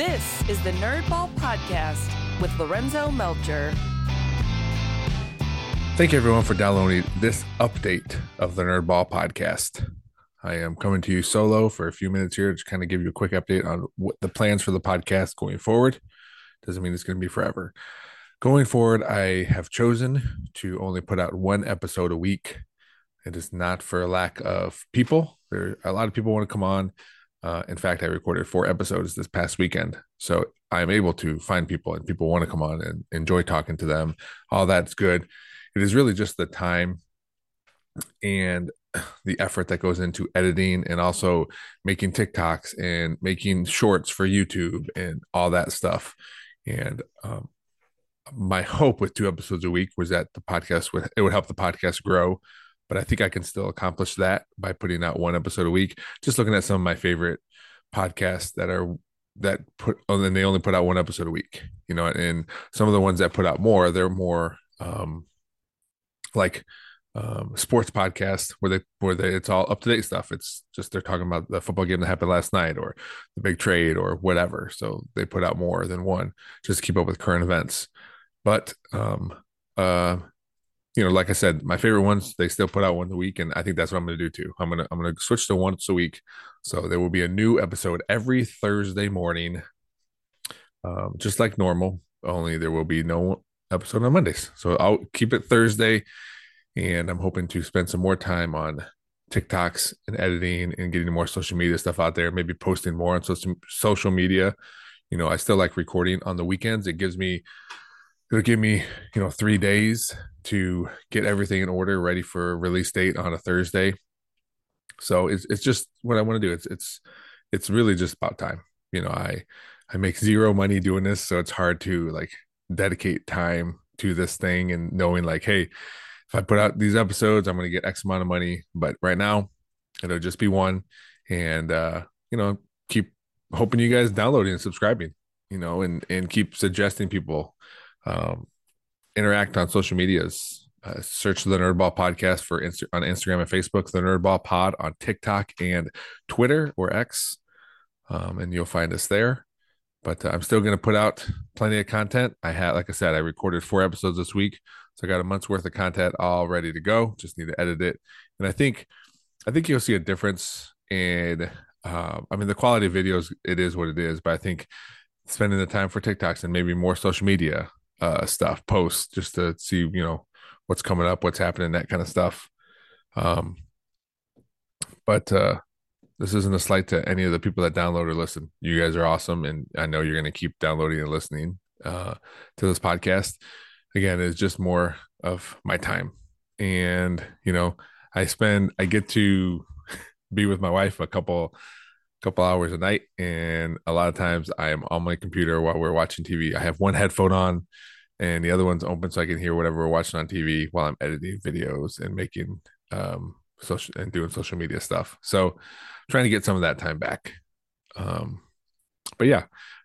This is the Nerdball Podcast with Lorenzo Melcher. Thank you, everyone, for downloading this update of the Nerdball Podcast. I am coming to you solo for a few minutes here to kind of give you a quick update on what the plans for the podcast going forward. Doesn't mean it's going to be forever. Going forward, I have chosen to only put out one episode a week. It is not for lack of people. There a lot of people want to come on. Uh, in fact, I recorded four episodes this past weekend, so I'm able to find people and people want to come on and enjoy talking to them. All that's good. It is really just the time and the effort that goes into editing and also making TikToks and making shorts for YouTube and all that stuff. And um, my hope with two episodes a week was that the podcast would it would help the podcast grow. But I think I can still accomplish that by putting out one episode a week. Just looking at some of my favorite podcasts that are that put then they only put out one episode a week, you know, and some of the ones that put out more, they're more um like um, sports podcast where they where they it's all up to date stuff. It's just they're talking about the football game that happened last night or the big trade or whatever. So they put out more than one just to keep up with current events. But um, uh, you know, like I said, my favorite ones they still put out once a week, and I think that's what I'm going to do too. I'm gonna I'm gonna switch to once a week. So there will be a new episode every Thursday morning, um, just like normal. Only there will be no episode on Mondays. So I'll keep it Thursday and I'm hoping to spend some more time on TikToks and editing and getting more social media stuff out there, maybe posting more on social social media. You know, I still like recording on the weekends. It gives me it'll give me, you know, 3 days to get everything in order ready for release date on a Thursday. So it's it's just what I want to do. It's it's it's really just about time. You know, I I make zero money doing this, so it's hard to like dedicate time to this thing and knowing like, hey, if I put out these episodes, I'm going to get X amount of money. But right now, it'll just be one. And, uh, you know, keep hoping you guys downloading and subscribing, you know, and, and keep suggesting people um, interact on social medias. Uh, search the Nerdball Podcast for Insta- on Instagram and Facebook, the Nerdball Pod on TikTok and Twitter or X, um, and you'll find us there. But uh, I'm still going to put out plenty of content. I had, like I said, I recorded four episodes this week. So I got a month's worth of content all ready to go. Just need to edit it, and I think I think you'll see a difference in. Uh, I mean, the quality of videos it is what it is, but I think spending the time for TikToks and maybe more social media uh, stuff, posts, just to see you know what's coming up, what's happening, that kind of stuff. Um, but uh, this isn't a slight to any of the people that download or listen. You guys are awesome, and I know you're going to keep downloading and listening uh, to this podcast again it's just more of my time and you know i spend i get to be with my wife a couple couple hours a night and a lot of times i am on my computer while we're watching tv i have one headphone on and the other one's open so i can hear whatever we're watching on tv while i'm editing videos and making um social and doing social media stuff so trying to get some of that time back um but yeah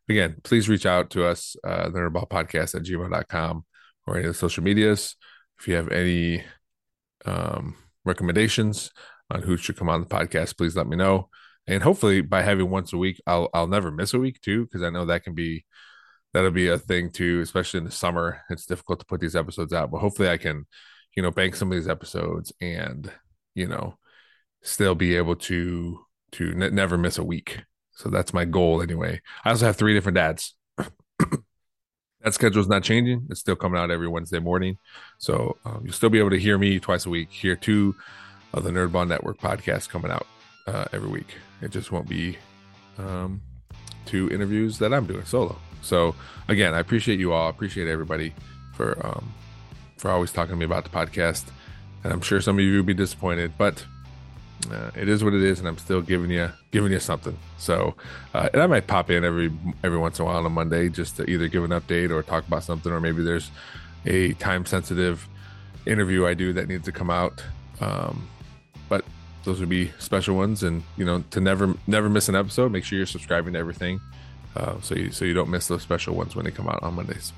again please reach out to us uh the nerdball podcast at gmail.com or any of the social medias. If you have any um, recommendations on who should come on the podcast, please let me know. And hopefully, by having once a week, I'll I'll never miss a week too, because I know that can be that'll be a thing too, especially in the summer. It's difficult to put these episodes out, but hopefully, I can, you know, bank some of these episodes and you know, still be able to to never miss a week. So that's my goal anyway. I also have three different dads. that schedule is not changing. It's still coming out every Wednesday morning. So um, you'll still be able to hear me twice a week, hear two of the Nerdball Network podcasts coming out uh, every week. It just won't be um, two interviews that I'm doing solo. So again, I appreciate you all. I appreciate everybody for um, for always talking to me about the podcast. And I'm sure some of you will be disappointed, but uh, it is what it is, and I'm still giving you giving you something. So, uh, and I might pop in every every once in a while on a Monday just to either give an update or talk about something, or maybe there's a time sensitive interview I do that needs to come out. Um, those would be special ones, and you know, to never never miss an episode, make sure you're subscribing to everything, uh, so you so you don't miss those special ones when they come out on Mondays.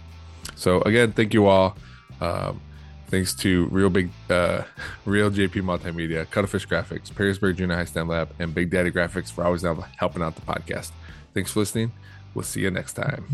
So again, thank you all. Um, Thanks to Real Big, uh, Real JP Multimedia, Cuttlefish Graphics, Perrysburg Junior High STEM Lab, and Big Daddy Graphics for always helping out the podcast. Thanks for listening. We'll see you next time.